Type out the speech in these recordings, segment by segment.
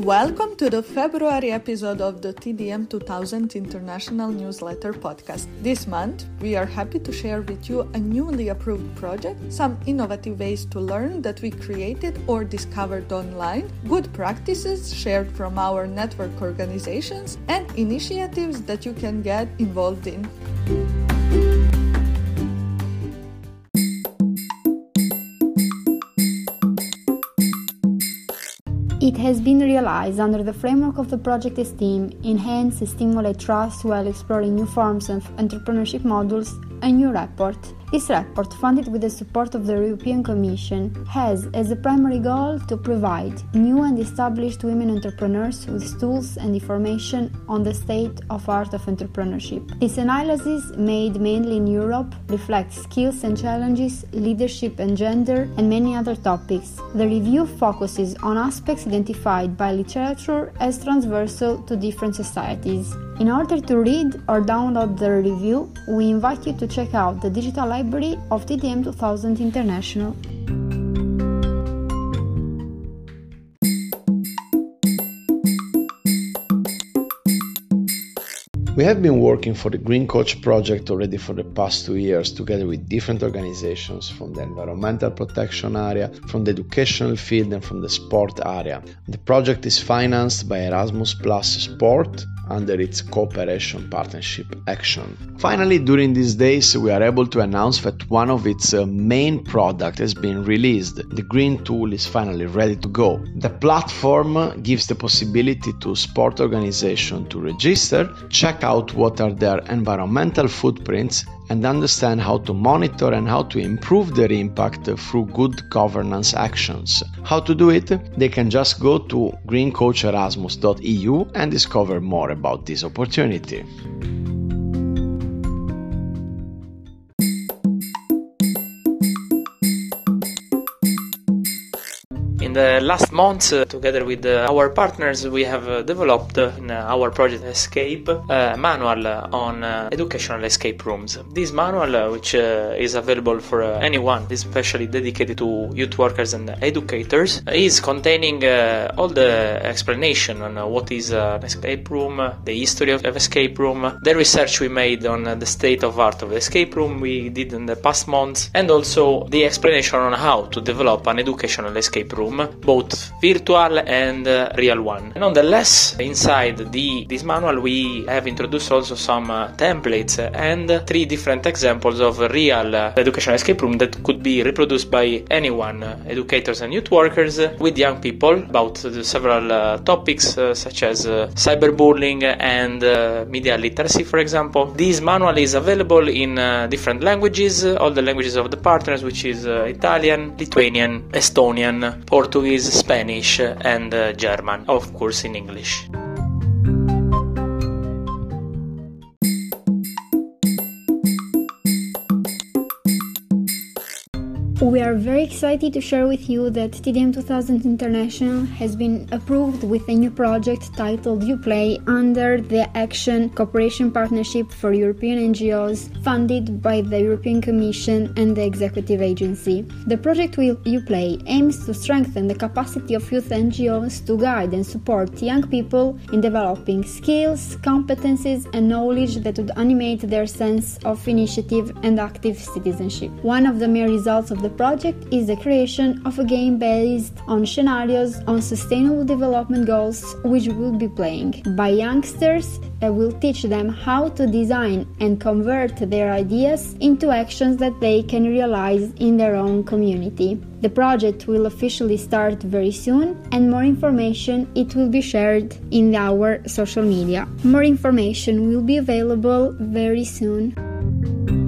Welcome to the February episode of the TDM 2000 International Newsletter podcast. This month, we are happy to share with you a newly approved project, some innovative ways to learn that we created or discovered online, good practices shared from our network organizations, and initiatives that you can get involved in. It has been realized under the framework of the Project Esteem, enhance stimulate trust while exploring new forms of entrepreneurship models, a new report this report, funded with the support of the European Commission, has as a primary goal to provide new and established women entrepreneurs with tools and information on the state of art of entrepreneurship. This analysis, made mainly in Europe, reflects skills and challenges, leadership and gender, and many other topics. The review focuses on aspects identified by literature as transversal to different societies. In order to read or download the review, we invite you to check out the digital library of TDM 2000 International. We have been working for the Green Coach project already for the past two years together with different organizations from the environmental protection area, from the educational field, and from the sport area. The project is financed by Erasmus Plus Sport under its cooperation partnership action. Finally, during these days, we are able to announce that one of its uh, main product has been released. The green tool is finally ready to go. The platform gives the possibility to sport organization to register, check out what are their environmental footprints and understand how to monitor and how to improve their impact through good governance actions. How to do it? They can just go to greencoacherasmus.eu and discover more about this opportunity. In the last months, uh, together with uh, our partners, we have uh, developed uh, in uh, our project Escape a manual on educational escape rooms. This manual, which is available for anyone, is especially dedicated to youth workers and educators, is containing all the explanation on what is an escape room, the history of, of escape room, the research we made on the state of art of the escape room we did in the past months, and also the explanation on how to develop an educational escape room both virtual and uh, real one. Nonetheless, inside the this manual we have introduced also some uh, templates and three different examples of real uh, educational escape room that could be reproduced by anyone, uh, educators and youth workers, uh, with young people about several uh, topics such as cyberbullying and media literacy, for example. This manual is available in different languages, all the languages of the partners, which is Italian, Lithuanian, Estonian, Portuguese, Spanish, and uh, German, of course, in English. We are very excited to share with you that TDM 2000 International has been approved with a new project titled UPlay under the Action Cooperation Partnership for European NGOs funded by the European Commission and the Executive Agency. The project UPlay aims to strengthen the capacity of youth NGOs to guide and support young people in developing skills, competencies, and knowledge that would animate their sense of initiative and active citizenship. One of the main results of the project is the creation of a game based on scenarios on sustainable development goals which will be playing by youngsters that will teach them how to design and convert their ideas into actions that they can realize in their own community. The project will officially start very soon and more information it will be shared in our social media. More information will be available very soon.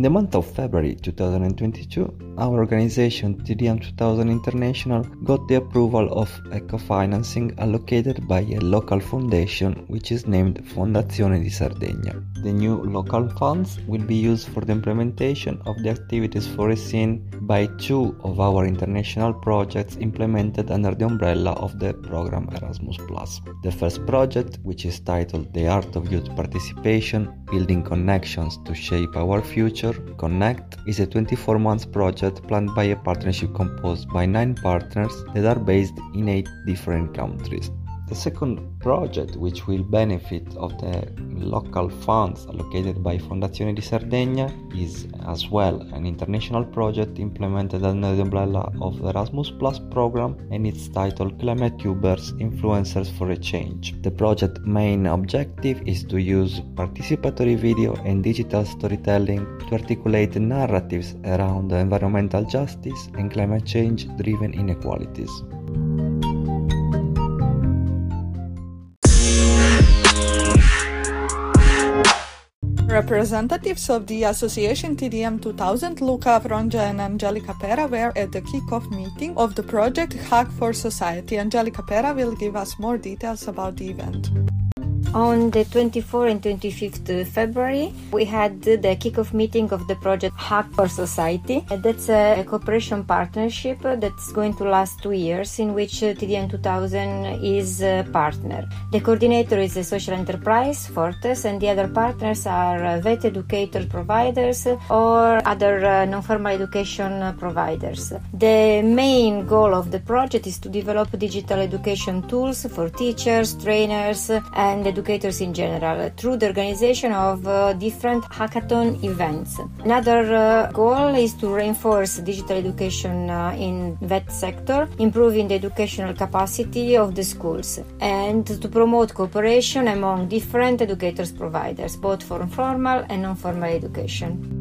In the month of February 2022, our organization TDM 2000 International got the approval of a co-financing allocated by a local foundation which is named Fondazione di Sardegna. The new local funds will be used for the implementation of the activities foreseen by two of our international projects implemented under the umbrella of the program Erasmus+. The first project, which is titled The Art of Youth Participation, Building Connections to Shape Our Future, Connect is a 24 month project planned by a partnership composed by nine partners that are based in eight different countries. The second project, which will benefit of the local funds allocated by Fondazione di Sardegna, is as well an international project implemented under the umbrella of the Erasmus Plus program and its title Climate Tubers Influencers for a Change. The project's main objective is to use participatory video and digital storytelling to articulate narratives around environmental justice and climate change driven inequalities. Representatives of the Association TDM 2000, Luca Frongia and Angelica Pera, were at the kick-off meeting of the project Hack for Society. Angelica Pera will give us more details about the event. On the 24th and 25th February, we had the kickoff meeting of the project Hack for Society. That's a cooperation partnership that's going to last two years, in which TDM 2000 is a partner. The coordinator is a social enterprise, Fortes, and the other partners are VET educator providers or other uh, non-formal education providers. The main goal of the project is to develop digital education tools for teachers, trainers, and educators educators in general through the organization of uh, different hackathon events. Another uh, goal is to reinforce digital education uh, in that sector, improving the educational capacity of the schools, and to promote cooperation among different educators providers, both for formal and non-formal education.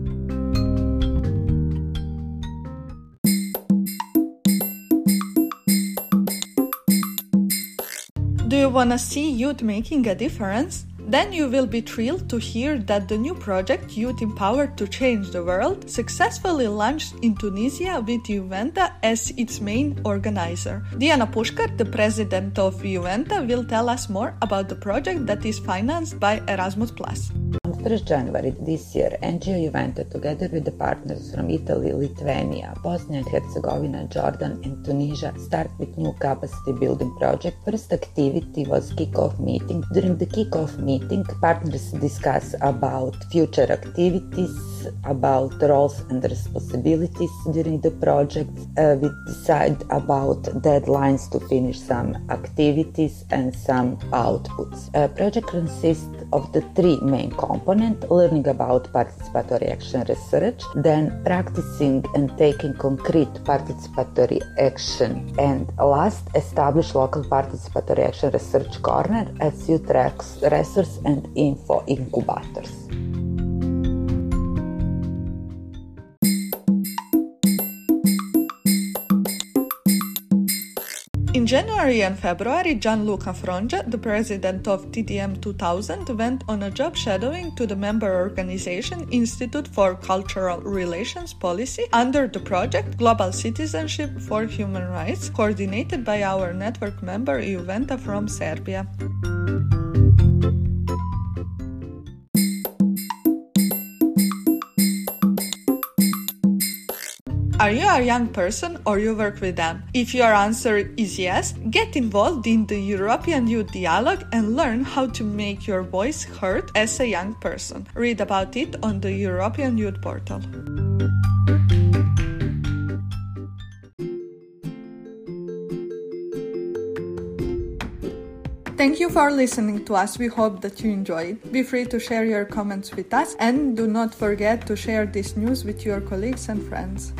Do you want to see youth making a difference? Then you will be thrilled to hear that the new project Youth Empowered to Change the World successfully launched in Tunisia with Juventa as its main organizer. Diana Pushkar, the president of Juventa, will tell us more about the project that is financed by Erasmus+. On 1st January this year, NGO Juventa, together with the partners from Italy, Lithuania, Bosnia and Herzegovina, Jordan, and Tunisia, start with new capacity building project. First activity was kick-off meeting. During the kick-off meeting, partners discuss about future activities, about roles and responsibilities during the project. Uh, we decide about deadlines to finish some activities and some outputs. Uh, project consists of the three main components learning about participatory action research, then practicing and taking concrete participatory action, and last, establish local participatory action research corner as youth resource and info incubators. January and February, Gianluca Frongia, the president of TDM 2000, went on a job shadowing to the member organization Institute for Cultural Relations Policy under the project Global Citizenship for Human Rights, coordinated by our network member Juventa from Serbia. Are you a young person or you work with them? If your answer is yes, get involved in the European Youth Dialogue and learn how to make your voice heard as a young person. Read about it on the European Youth Portal. Thank you for listening to us. We hope that you enjoyed. Be free to share your comments with us and do not forget to share this news with your colleagues and friends.